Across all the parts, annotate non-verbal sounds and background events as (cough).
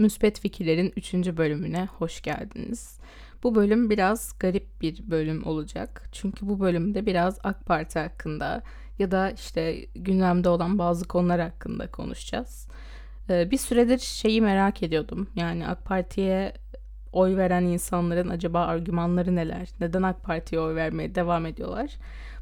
Müspet Fikirlerin 3. bölümüne hoş geldiniz. Bu bölüm biraz garip bir bölüm olacak. Çünkü bu bölümde biraz AK Parti hakkında ya da işte gündemde olan bazı konular hakkında konuşacağız. Ee, bir süredir şeyi merak ediyordum. Yani AK Parti'ye oy veren insanların acaba argümanları neler? Neden AK Parti'ye oy vermeye devam ediyorlar?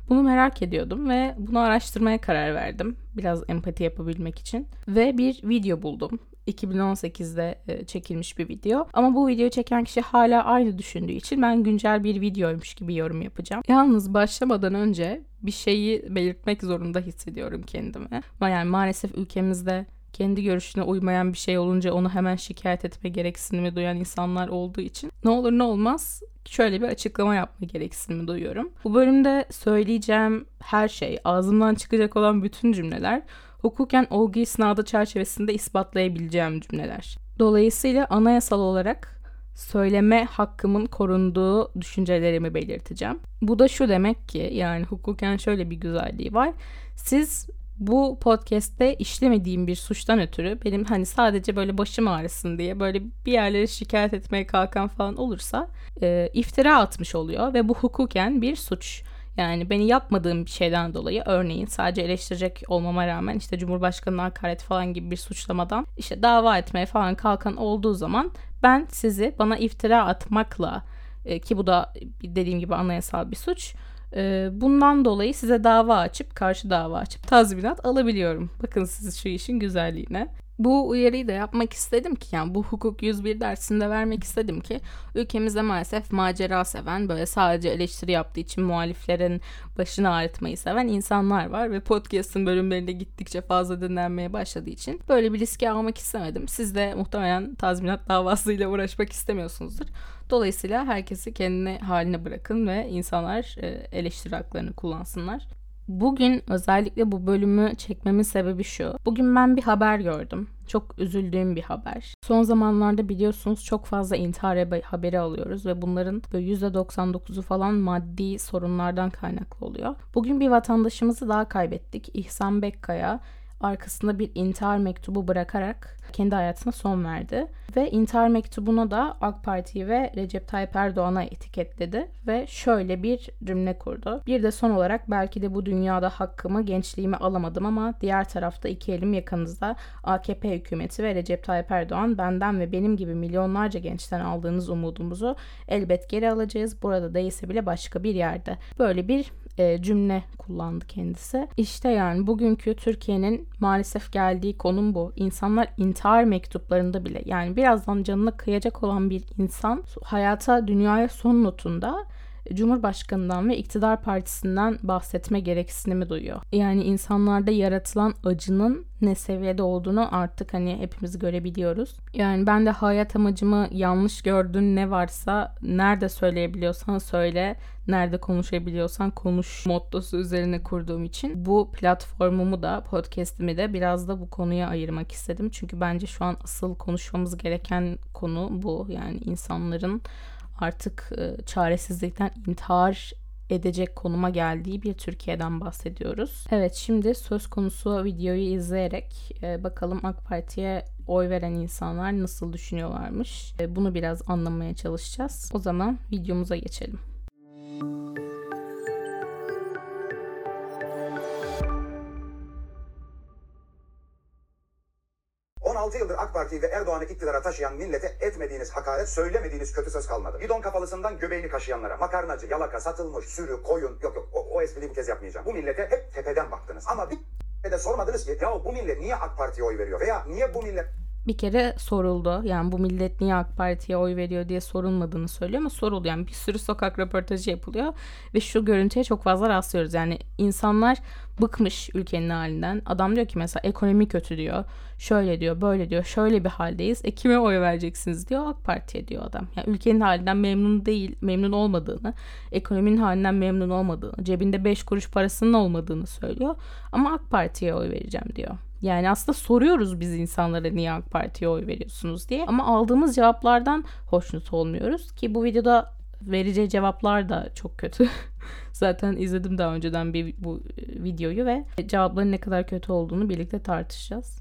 Bunu merak ediyordum ve bunu araştırmaya karar verdim. Biraz empati yapabilmek için. Ve bir video buldum. 2018'de e, çekilmiş bir video. Ama bu videoyu çeken kişi hala aynı düşündüğü için ben güncel bir videoymuş gibi yorum yapacağım. Yalnız başlamadan önce bir şeyi belirtmek zorunda hissediyorum kendime. Yani maalesef ülkemizde kendi görüşüne uymayan bir şey olunca onu hemen şikayet etme gereksinimi duyan insanlar olduğu için ne olur ne olmaz şöyle bir açıklama yapma gereksinimi duyuyorum. Bu bölümde söyleyeceğim her şey, ağzımdan çıkacak olan bütün cümleler hukuken olgu isnadı çerçevesinde ispatlayabileceğim cümleler. Dolayısıyla anayasal olarak söyleme hakkımın korunduğu düşüncelerimi belirteceğim. Bu da şu demek ki yani hukuken şöyle bir güzelliği var. Siz bu podcast'te işlemediğim bir suçtan ötürü benim hani sadece böyle başım ağrısın diye böyle bir yerlere şikayet etmeye kalkan falan olursa e, iftira atmış oluyor ve bu hukuken bir suç. Yani beni yapmadığım bir şeyden dolayı örneğin sadece eleştirecek olmama rağmen işte Cumhurbaşkanı'na hakaret falan gibi bir suçlamadan işte dava etmeye falan kalkan olduğu zaman ben sizi bana iftira atmakla e, ki bu da dediğim gibi anayasal bir suç e, bundan dolayı size dava açıp karşı dava açıp tazminat alabiliyorum. Bakın siz şu işin güzelliğine. Bu uyarıyı da yapmak istedim ki yani bu hukuk 101 dersinde vermek istedim ki ülkemizde maalesef macera seven böyle sadece eleştiri yaptığı için muhaliflerin başını ağrıtmayı seven insanlar var ve podcast'ın bölümlerinde gittikçe fazla dinlenmeye başladığı için böyle bir riski almak istemedim. Siz de muhtemelen tazminat davasıyla uğraşmak istemiyorsunuzdur. Dolayısıyla herkesi kendine haline bırakın ve insanlar e, eleştiri haklarını kullansınlar. Bugün özellikle bu bölümü çekmemin sebebi şu. Bugün ben bir haber gördüm. Çok üzüldüğüm bir haber. Son zamanlarda biliyorsunuz çok fazla intihar haberi alıyoruz ve bunların %99'u falan maddi sorunlardan kaynaklı oluyor. Bugün bir vatandaşımızı daha kaybettik. İhsan Bekkaya arkasında bir intihar mektubu bırakarak kendi hayatına son verdi. Ve intihar mektubuna da AK Parti'yi ve Recep Tayyip Erdoğan'a etiketledi ve şöyle bir cümle kurdu. Bir de son olarak belki de bu dünyada hakkımı, gençliğimi alamadım ama diğer tarafta iki elim yakınızda AKP hükümeti ve Recep Tayyip Erdoğan benden ve benim gibi milyonlarca gençten aldığınız umudumuzu elbet geri alacağız. Burada değilse bile başka bir yerde. Böyle bir e, cümle kullandı kendisi. İşte yani bugünkü Türkiye'nin maalesef geldiği konum bu. İnsanlar intihar mektuplarında bile yani birazdan canına kıyacak olan bir insan hayata dünyaya son notunda Cumhurbaşkanından ve iktidar partisinden bahsetme gereksinimi duyuyor. Yani insanlarda yaratılan acının ne seviyede olduğunu artık hani hepimiz görebiliyoruz. Yani ben de hayat amacımı yanlış gördüğün ne varsa nerede söyleyebiliyorsan söyle, nerede konuşabiliyorsan konuş mottosu üzerine kurduğum için bu platformumu da podcast'imi de biraz da bu konuya ayırmak istedim. Çünkü bence şu an asıl konuşmamız gereken konu bu. Yani insanların artık e, çaresizlikten intihar edecek konuma geldiği bir Türkiye'den bahsediyoruz. Evet şimdi söz konusu videoyu izleyerek e, bakalım AK Parti'ye oy veren insanlar nasıl düşünüyorlarmış. E, bunu biraz anlamaya çalışacağız. O zaman videomuza geçelim. 6 yıldır AK Parti'yi ve Erdoğan'ı iktidara taşıyan millete etmediğiniz hakaret, söylemediğiniz kötü söz kalmadı. Bidon kafalısından göbeğini kaşıyanlara, makarnacı, yalaka, satılmış, sürü, koyun, yok yok o, o espriyi bir kez yapmayacağım. Bu millete hep tepeden baktınız. Ama bir de sormadınız ki ya bu millet niye AK Parti'ye oy veriyor veya niye bu millet bir kere soruldu. Yani bu millet niye AK Parti'ye oy veriyor diye sorulmadığını söylüyor ama soruldu. Yani bir sürü sokak röportajı yapılıyor ve şu görüntüye çok fazla rastlıyoruz. Yani insanlar bıkmış ülkenin halinden. Adam diyor ki mesela ekonomi kötü diyor. Şöyle diyor, böyle diyor. Şöyle bir haldeyiz. E kime oy vereceksiniz diyor. AK Parti'ye diyor adam. Yani ülkenin halinden memnun değil, memnun olmadığını, ekonominin halinden memnun olmadığını, cebinde 5 kuruş parasının olmadığını söylüyor. Ama AK Parti'ye oy vereceğim diyor. Yani aslında soruyoruz biz insanlara niye AK Parti'ye oy veriyorsunuz diye. Ama aldığımız cevaplardan hoşnut olmuyoruz. Ki bu videoda vereceği cevaplar da çok kötü. (laughs) Zaten izledim daha önceden bir bu videoyu ve cevapların ne kadar kötü olduğunu birlikte tartışacağız.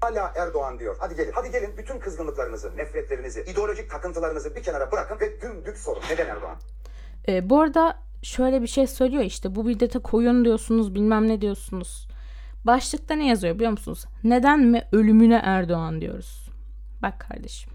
Hala Erdoğan diyor. Hadi gelin. Hadi gelin bütün kızgınlıklarınızı, nefretlerinizi, ideolojik takıntılarınızı bir kenara bırakın ve dümdük sorun. Neden Erdoğan? Ee, bu arada şöyle bir şey söylüyor işte bu millete koyun diyorsunuz bilmem ne diyorsunuz. Başlıkta ne yazıyor biliyor musunuz? Neden mi ölümüne Erdoğan diyoruz. Bak kardeşim.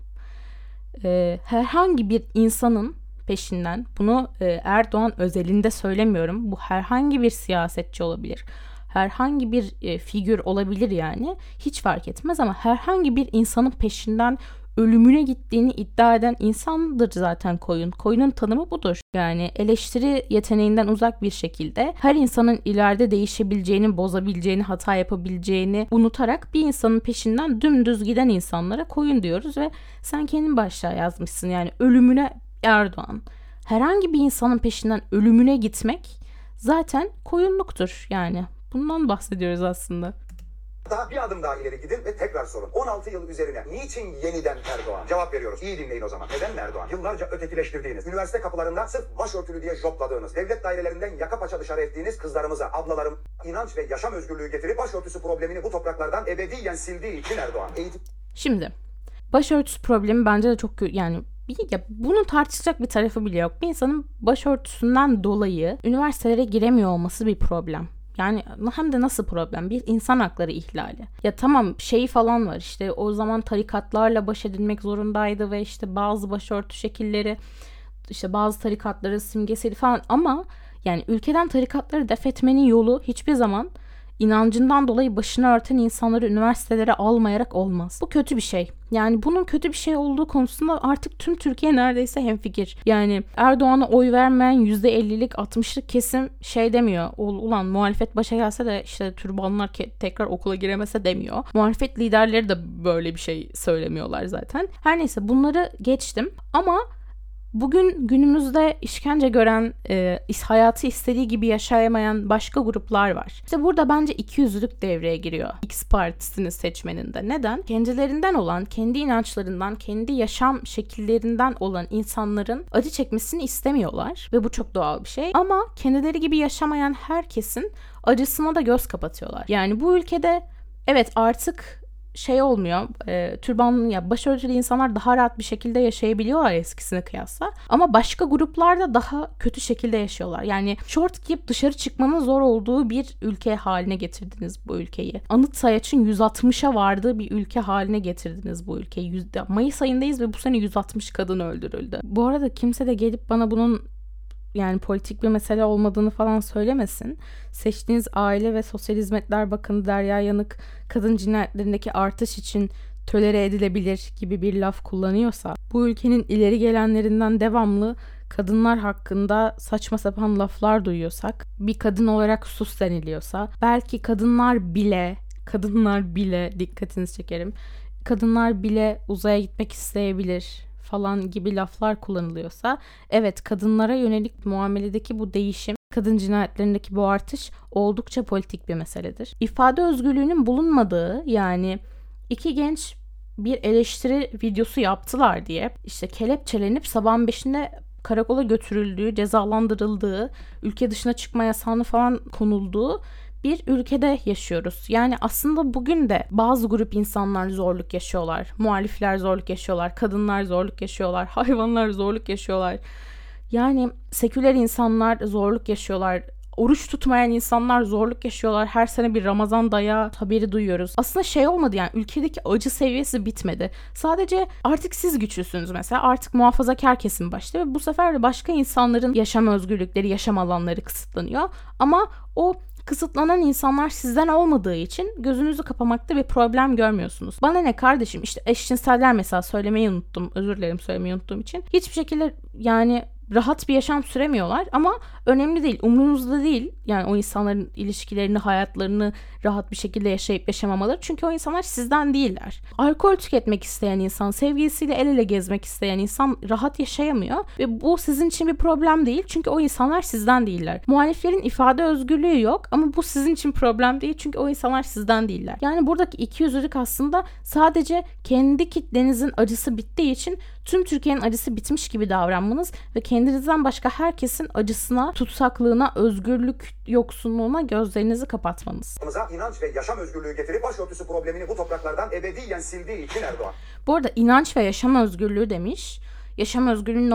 Ee, herhangi bir insanın peşinden bunu e, Erdoğan özelinde söylemiyorum. Bu herhangi bir siyasetçi olabilir. Herhangi bir e, figür olabilir yani. Hiç fark etmez ama herhangi bir insanın peşinden ölümüne gittiğini iddia eden insandır zaten koyun. Koyunun tanımı budur. Yani eleştiri yeteneğinden uzak bir şekilde her insanın ileride değişebileceğini, bozabileceğini, hata yapabileceğini unutarak bir insanın peşinden dümdüz giden insanlara koyun diyoruz ve sen kendin başlığa yazmışsın. Yani ölümüne Erdoğan. Herhangi bir insanın peşinden ölümüne gitmek zaten koyunluktur yani. Bundan bahsediyoruz aslında. Daha bir adım daha ileri gidin ve tekrar sorun. 16 yıl üzerine niçin yeniden Erdoğan? Cevap veriyoruz. İyi dinleyin o zaman. Neden Erdoğan? Yıllarca ötekileştirdiğiniz, üniversite kapılarında sırf başörtülü diye jopladığınız, devlet dairelerinden yaka paça dışarı ettiğiniz kızlarımıza, ablalarım inanç ve yaşam özgürlüğü getirip başörtüsü problemini bu topraklardan ebediyen sildiği için Erdoğan. Eğitim Şimdi başörtüsü problemi bence de çok yani ya bunun tartışacak bir tarafı bile yok. Bir insanın başörtüsünden dolayı üniversitelere giremiyor olması bir problem. Yani hem de nasıl problem? Bir insan hakları ihlali. Ya tamam şey falan var işte o zaman tarikatlarla baş edilmek zorundaydı ve işte bazı başörtü şekilleri işte bazı tarikatların simgesiydi falan ama yani ülkeden tarikatları def etmenin yolu hiçbir zaman inancından dolayı başını örten insanları üniversitelere almayarak olmaz. Bu kötü bir şey. Yani bunun kötü bir şey olduğu konusunda artık tüm Türkiye neredeyse hemfikir. Yani Erdoğan'a oy vermeyen %50'lik 60'lık kesim şey demiyor. Ulan muhalefet başa gelse de işte türbanlar tekrar okula giremese demiyor. Muhalefet liderleri de böyle bir şey söylemiyorlar zaten. Her neyse bunları geçtim ama Bugün günümüzde işkence gören, e, hayatı istediği gibi yaşayamayan başka gruplar var. İşte burada bence ikiyüzlülük devreye giriyor. X partisinin seçmeninde. Neden? Kendilerinden olan, kendi inançlarından, kendi yaşam şekillerinden olan insanların acı çekmesini istemiyorlar. Ve bu çok doğal bir şey. Ama kendileri gibi yaşamayan herkesin acısına da göz kapatıyorlar. Yani bu ülkede evet artık şey olmuyor. E, türbanlı ya başörtülü insanlar daha rahat bir şekilde yaşayabiliyorlar eskisine kıyasla. Ama başka gruplarda daha kötü şekilde yaşıyorlar. Yani short giyip dışarı çıkmanın zor olduğu bir ülke haline getirdiniz bu ülkeyi. Anıt sayaçın 160'a vardığı bir ülke haline getirdiniz bu ülkeyi. Mayıs ayındayız ve bu sene 160 kadın öldürüldü. Bu arada kimse de gelip bana bunun yani politik bir mesele olmadığını falan söylemesin. Seçtiğiniz Aile ve Sosyal Hizmetler Bakanı Derya Yanık kadın cinayetlerindeki artış için tölere edilebilir gibi bir laf kullanıyorsa, bu ülkenin ileri gelenlerinden devamlı kadınlar hakkında saçma sapan laflar duyuyorsak, bir kadın olarak sus deniliyorsa, belki kadınlar bile, kadınlar bile dikkatinizi çekerim, kadınlar bile uzaya gitmek isteyebilir falan gibi laflar kullanılıyorsa evet kadınlara yönelik muameledeki bu değişim kadın cinayetlerindeki bu artış oldukça politik bir meseledir. İfade özgürlüğünün bulunmadığı yani iki genç bir eleştiri videosu yaptılar diye işte kelepçelenip sabahın beşinde karakola götürüldüğü, cezalandırıldığı, ülke dışına çıkma yasağını falan konulduğu bir ülkede yaşıyoruz. Yani aslında bugün de bazı grup insanlar zorluk yaşıyorlar. Muhalifler zorluk yaşıyorlar, kadınlar zorluk yaşıyorlar, (laughs) hayvanlar zorluk yaşıyorlar. Yani seküler insanlar zorluk yaşıyorlar oruç tutmayan insanlar zorluk yaşıyorlar. Her sene bir Ramazan dayağı haberi duyuyoruz. Aslında şey olmadı yani ülkedeki acı seviyesi bitmedi. Sadece artık siz güçlüsünüz mesela. Artık muhafazakar kesim başta ve bu sefer de başka insanların yaşam özgürlükleri, yaşam alanları kısıtlanıyor. Ama o kısıtlanan insanlar sizden olmadığı için gözünüzü kapamakta bir problem görmüyorsunuz. Bana ne kardeşim işte eşcinseller mesela söylemeyi unuttum. Özür dilerim söylemeyi unuttuğum için. Hiçbir şekilde yani rahat bir yaşam süremiyorlar ama önemli değil. Umrunuzda değil. Yani o insanların ilişkilerini, hayatlarını rahat bir şekilde yaşayıp yaşamamaları. Çünkü o insanlar sizden değiller. Alkol tüketmek isteyen insan, sevgilisiyle el ele gezmek isteyen insan rahat yaşayamıyor ve bu sizin için bir problem değil. Çünkü o insanlar sizden değiller. Muhaliflerin ifade özgürlüğü yok ama bu sizin için problem değil. Çünkü o insanlar sizden değiller. Yani buradaki iki yüzlülük aslında sadece kendi kitlenizin acısı bittiği için tüm Türkiye'nin acısı bitmiş gibi davranmanız ve kendinizden başka herkesin acısına, tutsaklığına, özgürlük yoksunluğuna gözlerinizi kapatmanız. inanç ve yaşam özgürlüğü getirip başörtüsü problemini bu topraklardan ebediyen sildiği için Erdoğan. Bu arada inanç ve yaşam özgürlüğü demiş yaşam özgürlüğünün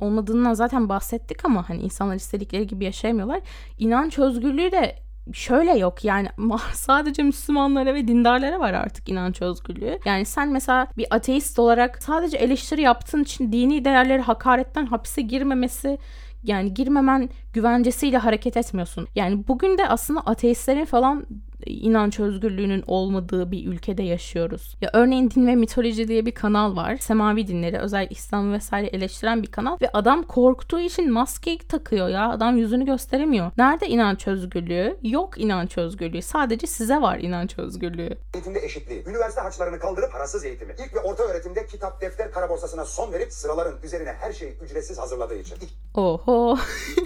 olmadığından zaten bahsettik ama hani insanlar istedikleri gibi yaşayamıyorlar. İnanç özgürlüğü de şöyle yok yani (laughs) sadece Müslümanlara ve dindarlara var artık inanç özgürlüğü. Yani sen mesela bir ateist olarak sadece eleştiri yaptığın için dini değerleri hakaretten hapise girmemesi yani girmemen güvencesiyle hareket etmiyorsun. Yani bugün de aslında ateistlerin falan inanç özgürlüğünün olmadığı bir ülkede yaşıyoruz. Ya örneğin Din ve Mitoloji diye bir kanal var. Semavi dinleri, özel İslam vesaire eleştiren bir kanal ve adam korktuğu için maske takıyor ya. Adam yüzünü gösteremiyor. Nerede inanç özgürlüğü? Yok inanç özgürlüğü. Sadece size var inanç özgürlüğü. Eğitimde eşitliği, üniversite harçlarını kaldırıp parasız eğitimi, ilk ve orta öğretimde kitap, defter, kara borsasına son verip sıraların üzerine her şeyi ücretsiz hazırladığı için. Oho. (laughs)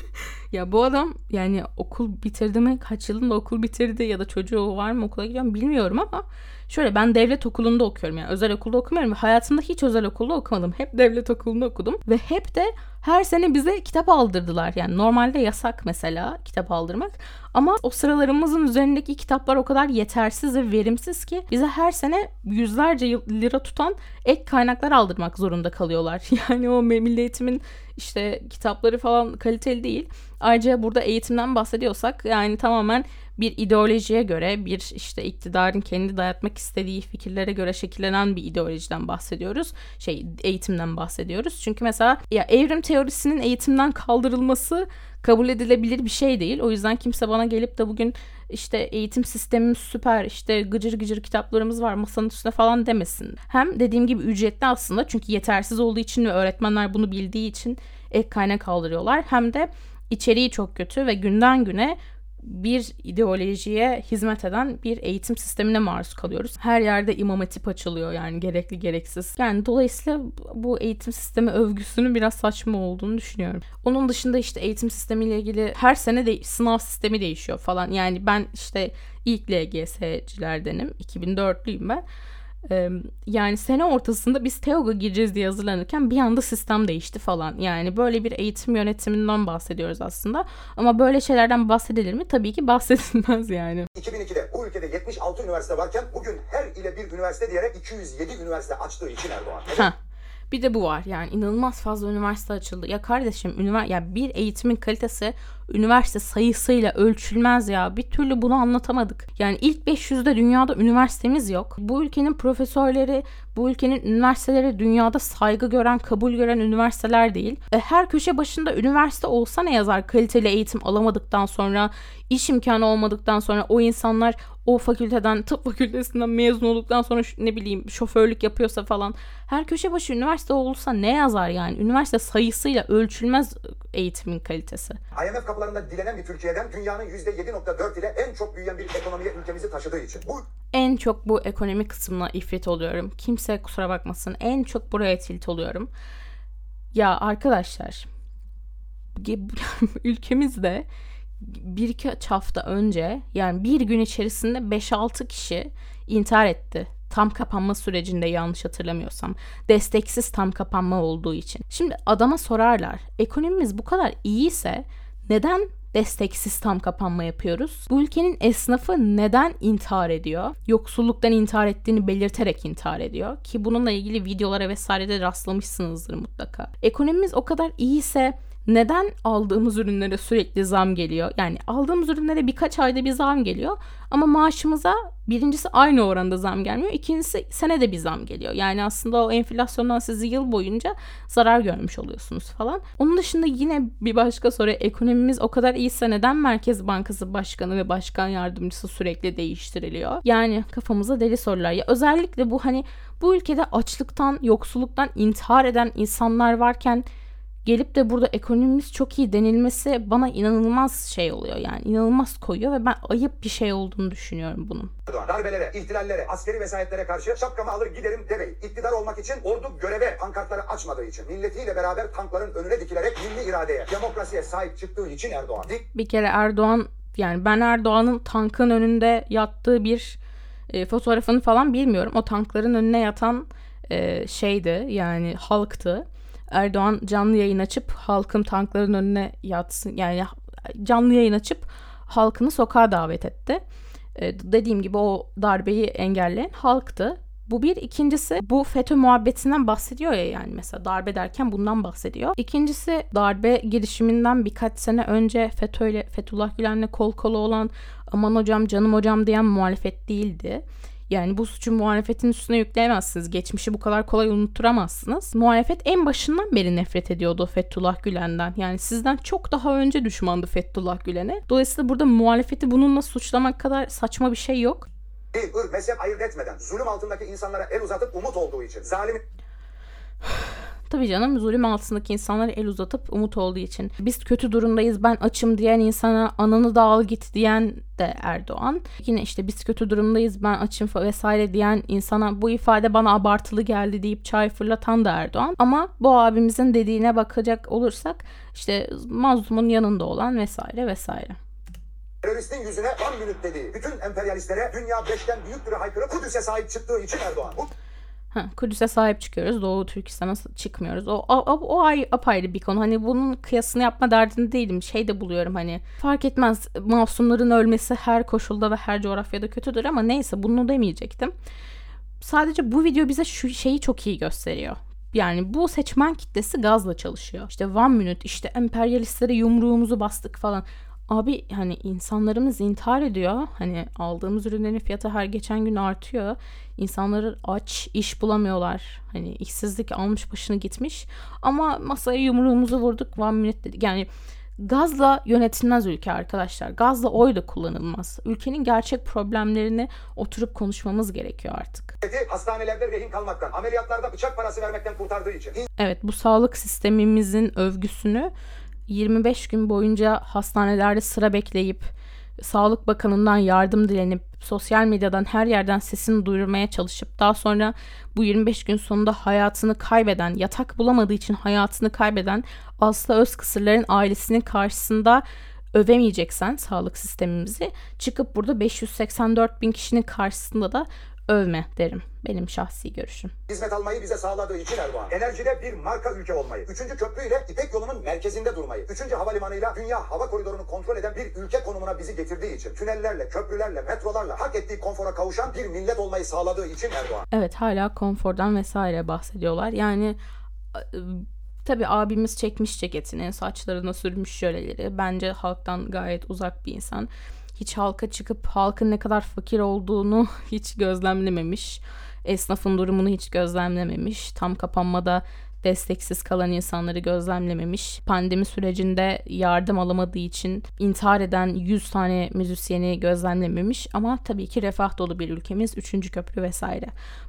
ya bu adam yani okul bitirdi mi? Kaç yılında okul bitirdi ya da çocuğu var mı okula gidiyor bilmiyorum ama şöyle ben devlet okulunda okuyorum yani özel okulda okumuyorum ve hayatımda hiç özel okulda okumadım. Hep devlet okulunda okudum ve hep de her sene bize kitap aldırdılar. Yani normalde yasak mesela kitap aldırmak. Ama o sıralarımızın üzerindeki kitaplar o kadar yetersiz ve verimsiz ki bize her sene yüzlerce lira tutan ek kaynaklar aldırmak zorunda kalıyorlar. (laughs) Yani o milli eğitimin işte kitapları falan kaliteli değil. Ayrıca burada eğitimden bahsediyorsak yani tamamen bir ideolojiye göre bir işte iktidarın kendi dayatmak istediği fikirlere göre şekillenen bir ideolojiden bahsediyoruz. Şey eğitimden bahsediyoruz. Çünkü mesela ya evrim teorisinin eğitimden kaldırılması kabul edilebilir bir şey değil. O yüzden kimse bana gelip de bugün işte eğitim sistemimiz süper işte gıcır gıcır kitaplarımız var masanın üstüne falan demesin. Hem dediğim gibi ücretli aslında çünkü yetersiz olduğu için ve öğretmenler bunu bildiği için ek kaynak kaldırıyorlar. Hem de içeriği çok kötü ve günden güne bir ideolojiye hizmet eden bir eğitim sistemine maruz kalıyoruz. Her yerde imam hatip açılıyor yani gerekli gereksiz. Yani dolayısıyla bu eğitim sistemi övgüsünün biraz saçma olduğunu düşünüyorum. Onun dışında işte eğitim sistemiyle ilgili her sene de sınav sistemi değişiyor falan. Yani ben işte ilk LGS'cilerdenim. 2004'lüyüm ben yani sene ortasında biz TEOG'a gireceğiz diye hazırlanırken bir anda sistem değişti falan. Yani böyle bir eğitim yönetiminden bahsediyoruz aslında. Ama böyle şeylerden bahsedilir mi? Tabii ki bahsedilmez yani. 2002'de bu ülkede 76 üniversite varken bugün her ile bir üniversite diyerek 207 üniversite açtığı için Erdoğan. Heh. Bir de bu var yani inanılmaz fazla üniversite açıldı. Ya kardeşim ünivers ya bir eğitimin kalitesi üniversite sayısıyla ölçülmez ya. Bir türlü bunu anlatamadık. Yani ilk 500'de dünyada üniversitemiz yok. Bu ülkenin profesörleri, bu ülkenin üniversiteleri dünyada saygı gören, kabul gören üniversiteler değil. E, her köşe başında üniversite olsa ne yazar kaliteli eğitim alamadıktan sonra, iş imkanı olmadıktan sonra o insanlar o fakülteden, tıp fakültesinden mezun olduktan sonra ne bileyim şoförlük yapıyorsa falan. Her köşe başı üniversite olsa ne yazar yani? Üniversite sayısıyla ölçülmez eğitimin kalitesi. IMF kapılarında dilenen bir Türkiye'den dünyanın %7.4 ile en çok büyüyen bir ekonomiye ülkemizi taşıdığı için. Bu en çok bu ekonomi kısmına ifrit oluyorum. Kimse kusura bakmasın. En çok buraya tilt oluyorum. Ya arkadaşlar (laughs) ülkemizde bir iki hafta önce yani bir gün içerisinde 5-6 kişi intihar etti. Tam kapanma sürecinde yanlış hatırlamıyorsam. Desteksiz tam kapanma olduğu için. Şimdi adama sorarlar. Ekonomimiz bu kadar iyiyse neden desteksiz tam kapanma yapıyoruz? Bu ülkenin esnafı neden intihar ediyor? Yoksulluktan intihar ettiğini belirterek intihar ediyor. Ki bununla ilgili videolara vesairede rastlamışsınızdır mutlaka. Ekonomimiz o kadar iyiyse neden aldığımız ürünlere sürekli zam geliyor? Yani aldığımız ürünlere birkaç ayda bir zam geliyor ama maaşımıza birincisi aynı oranda zam gelmiyor. İkincisi senede bir zam geliyor. Yani aslında o enflasyondan sizi yıl boyunca zarar görmüş oluyorsunuz falan. Onun dışında yine bir başka soru ekonomimiz o kadar iyiyse neden Merkez Bankası Başkanı ve Başkan Yardımcısı sürekli değiştiriliyor? Yani kafamıza deli sorular. Ya özellikle bu hani bu ülkede açlıktan, yoksulluktan intihar eden insanlar varken gelip de burada ekonomimiz çok iyi denilmesi bana inanılmaz şey oluyor yani inanılmaz koyuyor ve ben ayıp bir şey olduğunu düşünüyorum bunun. Darbelere, ihtilallere, askeri vesayetlere karşı şapkamı alır giderim demeyin. İktidar olmak için ordu göreve pankartları açmadığı için milletiyle beraber tankların önüne dikilerek milli iradeye, demokrasiye sahip çıktığı için Erdoğan. Bir kere Erdoğan yani ben Erdoğan'ın tankın önünde yattığı bir e, fotoğrafını falan bilmiyorum. O tankların önüne yatan e, şeydi yani halktı. Erdoğan canlı yayın açıp halkın tankların önüne yatsın yani canlı yayın açıp halkını sokağa davet etti. E, dediğim gibi o darbeyi engelleyen halktı. Bu bir. ikincisi bu FETÖ muhabbetinden bahsediyor ya yani mesela darbe derken bundan bahsediyor. İkincisi darbe girişiminden birkaç sene önce FETÖ ile Fethullah Gülen'le kol kola olan aman hocam canım hocam diyen muhalefet değildi. Yani bu suçu muhalefetin üstüne yükleyemezsiniz. Geçmişi bu kadar kolay unutturamazsınız. Muhalefet en başından beri nefret ediyordu Fethullah Gülen'den. Yani sizden çok daha önce düşmandı Fethullah Gülen'e. Dolayısıyla burada muhalefeti bununla suçlamak kadar saçma bir şey yok. Din, ırk, mezhep ayırt etmeden zulüm altındaki insanlara el uzatıp umut olduğu için zalim (sighs) (sighs) (sighs) Tabii canım zulüm altındaki insanlara el uzatıp umut olduğu için. Biz kötü durumdayız ben açım diyen insana ananı da al git diyen de Erdoğan. Yine işte biz kötü durumdayız ben açım vesaire diyen insana bu ifade bana abartılı geldi deyip çay fırlatan da Erdoğan. Ama bu abimizin dediğine bakacak olursak işte mazlumun yanında olan vesaire vesaire. Teröristin yüzüne one minute dediği bütün emperyalistlere dünya beşten büyüktür haykırıp Kudüs'e sahip çıktığı için Erdoğan. Bu Ha, Kudüs'e sahip çıkıyoruz. Doğu Türkistan'a çıkmıyoruz. O, o, o, ay, apayrı bir konu. Hani bunun kıyasını yapma derdinde değilim. Şey de buluyorum hani fark etmez masumların ölmesi her koşulda ve her coğrafyada kötüdür ama neyse bunu demeyecektim. Sadece bu video bize şu şeyi çok iyi gösteriyor. Yani bu seçmen kitlesi gazla çalışıyor. İşte one minute işte emperyalistlere yumruğumuzu bastık falan. Abi hani insanlarımız intihar ediyor. Hani aldığımız ürünlerin fiyatı her geçen gün artıyor. İnsanları aç, iş bulamıyorlar. Hani işsizlik almış başını gitmiş. Ama masaya yumruğumuzu vurduk. One minute dedik. Yani gazla yönetilmez ülke arkadaşlar. Gazla oy da kullanılmaz. Ülkenin gerçek problemlerini oturup konuşmamız gerekiyor artık. hastanelerde rehin kalmaktan, ameliyatlarda bıçak parası vermekten kurtardığı için. Evet bu sağlık sistemimizin övgüsünü 25 gün boyunca hastanelerde sıra bekleyip Sağlık Bakanı'ndan yardım dilenip sosyal medyadan her yerden sesini duyurmaya çalışıp daha sonra bu 25 gün sonunda hayatını kaybeden, yatak bulamadığı için hayatını kaybeden Aslı Özkısırların ailesinin karşısında övemeyeceksen sağlık sistemimizi çıkıp burada 584 bin kişinin karşısında da övme derim. Benim şahsi görüşüm. Hizmet almayı bize sağladığı için Erdoğan. Enerjide bir marka ülke olmayı. Üçüncü köprüyle İpek yolunun merkezinde durmayı. Üçüncü havalimanıyla dünya hava koridorunu kontrol eden bir ülke konumuna bizi getirdiği için. Tünellerle, köprülerle, metrolarla hak ettiği konfora kavuşan bir millet olmayı sağladığı için Erdoğan. Evet hala konfordan vesaire bahsediyorlar. Yani Tabi abimiz çekmiş ceketini, saçlarına sürmüş jöleleri. Bence halktan gayet uzak bir insan hiç halka çıkıp halkın ne kadar fakir olduğunu (laughs) hiç gözlemlememiş. Esnafın durumunu hiç gözlemlememiş. Tam kapanmada desteksiz kalan insanları gözlemlememiş. Pandemi sürecinde yardım alamadığı için intihar eden 100 tane müzisyeni gözlemlememiş ama tabii ki refah dolu bir ülkemiz, 3. köprü vesaire.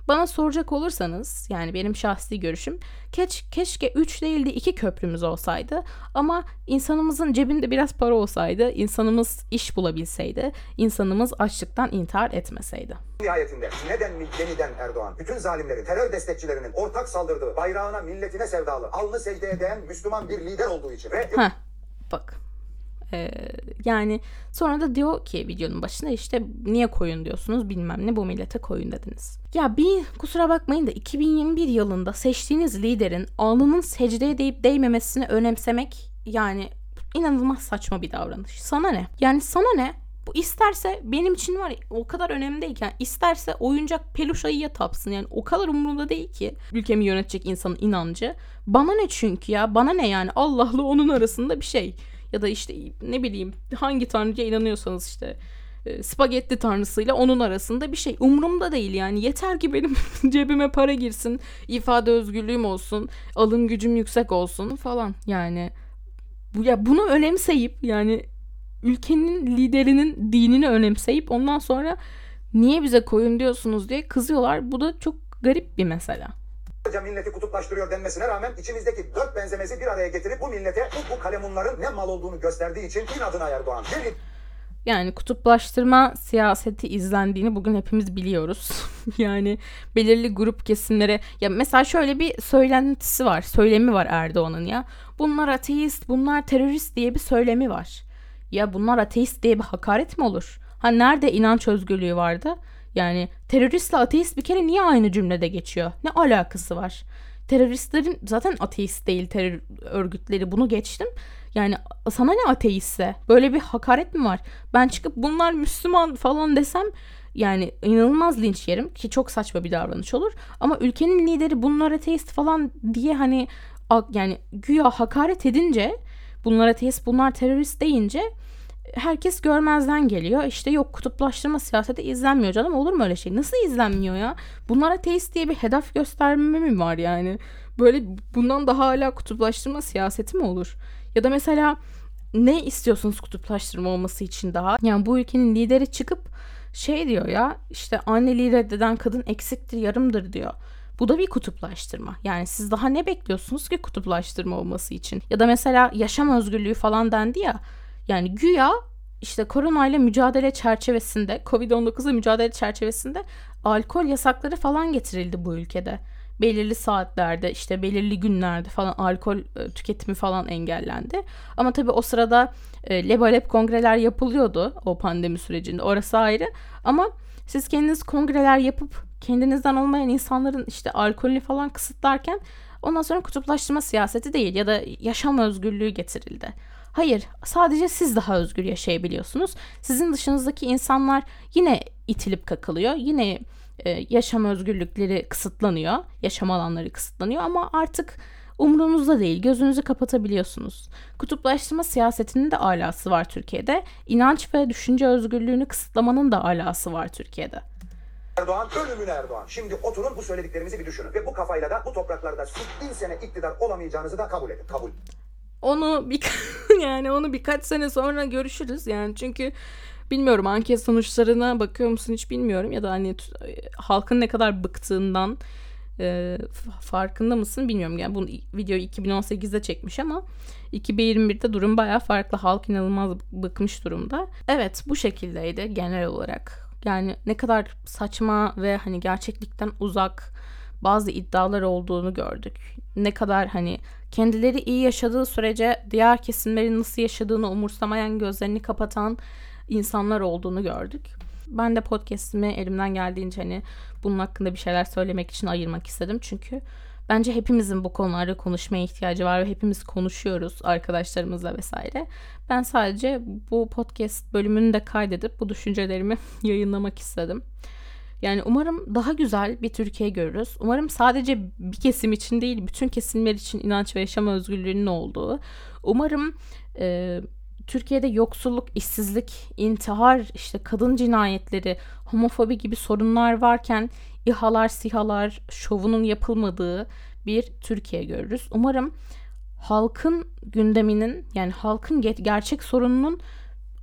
Bana soracak olursanız yani benim şahsi görüşüm keş, keşke 3 değil de 2 köprümüz olsaydı ama insanımızın cebinde biraz para olsaydı, insanımız iş bulabilseydi, insanımız açlıktan intihar etmeseydi. Nihayetinde neden yeniden Erdoğan bütün zalimlerin, terör destekçilerinin ortak saldırdığı bayrağına, milletine sevdalı, alnı secdeye değen Müslüman bir lider olduğu için ve... Heh, bak ee, yani sonra da diyor ki videonun başında işte niye koyun diyorsunuz bilmem ne bu millete koyun dediniz. Ya bir kusura bakmayın da 2021 yılında seçtiğiniz liderin alnının secdeye değip değmemesini önemsemek yani inanılmaz saçma bir davranış. Sana ne? Yani sana ne? Bu isterse benim için var o kadar önemli değil yani isterse oyuncak peluş ayıya tapsın yani o kadar umurumda değil ki ülkemi yönetecek insanın inancı. Bana ne çünkü ya bana ne yani Allah'la onun arasında bir şey ya da işte ne bileyim hangi tanrıya inanıyorsanız işte e, spagetti tanrısıyla onun arasında bir şey. Umurumda değil yani. Yeter ki benim (laughs) cebime para girsin, ifade özgürlüğüm olsun, alım gücüm yüksek olsun falan. Yani ya bunu önemseyip yani ülkenin liderinin dinini önemseyip ondan sonra niye bize koyun diyorsunuz diye kızıyorlar. Bu da çok garip bir mesela milleti kutuplaştırıyor denmesine rağmen içimizdeki dört benzemezi bir araya getirip bu millete bu, bu kalemunların ne mal olduğunu gösterdiği için inadına Erdoğan. Bir yani kutuplaştırma siyaseti izlendiğini bugün hepimiz biliyoruz. (laughs) yani belirli grup kesimlere ya mesela şöyle bir söylentisi var, söylemi var Erdoğan'ın ya. Bunlar ateist, bunlar terörist diye bir söylemi var. Ya bunlar ateist diye bir hakaret mi olur? Ha nerede inanç özgürlüğü vardı? Yani teröristle ateist bir kere niye aynı cümlede geçiyor? Ne alakası var? Teröristlerin zaten ateist değil terör örgütleri bunu geçtim. Yani sana ne ateistse böyle bir hakaret mi var? Ben çıkıp bunlar Müslüman falan desem yani inanılmaz linç yerim ki çok saçma bir davranış olur. Ama ülkenin lideri bunlar ateist falan diye hani yani güya hakaret edince bunlar ateist bunlar terörist deyince herkes görmezden geliyor. İşte yok kutuplaştırma siyaseti izlenmiyor canım olur mu öyle şey? Nasıl izlenmiyor ya? Bunlar ateist diye bir hedef gösterme mi var yani? Böyle bundan daha hala kutuplaştırma siyaseti mi olur? Ya da mesela ne istiyorsunuz kutuplaştırma olması için daha? Yani bu ülkenin lideri çıkıp şey diyor ya işte anneliği reddeden kadın eksiktir yarımdır diyor. Bu da bir kutuplaştırma. Yani siz daha ne bekliyorsunuz ki kutuplaştırma olması için? Ya da mesela yaşam özgürlüğü falan dendi ya. Yani güya işte koronayla mücadele çerçevesinde, Covid-19'la mücadele çerçevesinde alkol yasakları falan getirildi bu ülkede. Belirli saatlerde işte belirli günlerde falan alkol e, tüketimi falan engellendi. Ama tabii o sırada e, lebalep kongreler yapılıyordu o pandemi sürecinde. Orası ayrı. Ama siz kendiniz kongreler yapıp kendinizden olmayan insanların işte alkolünü falan kısıtlarken ondan sonra kutuplaştırma siyaseti değil ya da yaşam özgürlüğü getirildi. Hayır, sadece siz daha özgür yaşayabiliyorsunuz. Sizin dışınızdaki insanlar yine itilip kakılıyor. Yine e, yaşam özgürlükleri kısıtlanıyor. Yaşam alanları kısıtlanıyor ama artık umrunuzda değil. Gözünüzü kapatabiliyorsunuz. Kutuplaştırma siyasetinin de alası var Türkiye'de. İnanç ve düşünce özgürlüğünü kısıtlamanın da alası var Türkiye'de. Erdoğan ölümüne Erdoğan. Şimdi oturun bu söylediklerimizi bir düşünün. Ve bu kafayla da bu topraklarda bin sene iktidar olamayacağınızı da kabul edin. Kabul. Onu bir (laughs) yani onu birkaç sene sonra görüşürüz yani çünkü bilmiyorum anket sonuçlarına bakıyor musun hiç bilmiyorum ya da hani halkın ne kadar bıktığından e, farkında mısın bilmiyorum yani bu videoyu 2018'de çekmiş ama 2021'de durum baya farklı halk inanılmaz bıkmış durumda. Evet bu şekildeydi genel olarak yani ne kadar saçma ve hani gerçeklikten uzak bazı iddialar olduğunu gördük. Ne kadar hani kendileri iyi yaşadığı sürece diğer kesimlerin nasıl yaşadığını umursamayan, gözlerini kapatan insanlar olduğunu gördük. Ben de podcast'imi elimden geldiğince hani bunun hakkında bir şeyler söylemek için ayırmak istedim. Çünkü bence hepimizin bu konularda konuşmaya ihtiyacı var ve hepimiz konuşuyoruz arkadaşlarımızla vesaire. Ben sadece bu podcast bölümünü de kaydedip bu düşüncelerimi (laughs) yayınlamak istedim. Yani umarım daha güzel bir Türkiye görürüz. Umarım sadece bir kesim için değil, bütün kesimler için inanç ve yaşam özgürlüğünün olduğu. Umarım e, Türkiye'de yoksulluk, işsizlik, intihar, işte kadın cinayetleri, homofobi gibi sorunlar varken İHA'lar, SİHA'lar şovunun yapılmadığı bir Türkiye görürüz. Umarım halkın gündeminin yani halkın gerçek sorununun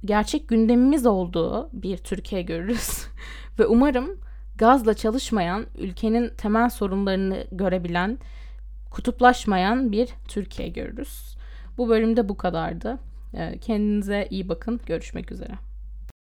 gerçek gündemimiz olduğu bir Türkiye görürüz. (laughs) Ve umarım gazla çalışmayan, ülkenin temel sorunlarını görebilen, kutuplaşmayan bir Türkiye görürüz. Bu bölümde bu kadardı. Ee, kendinize iyi bakın. Görüşmek üzere.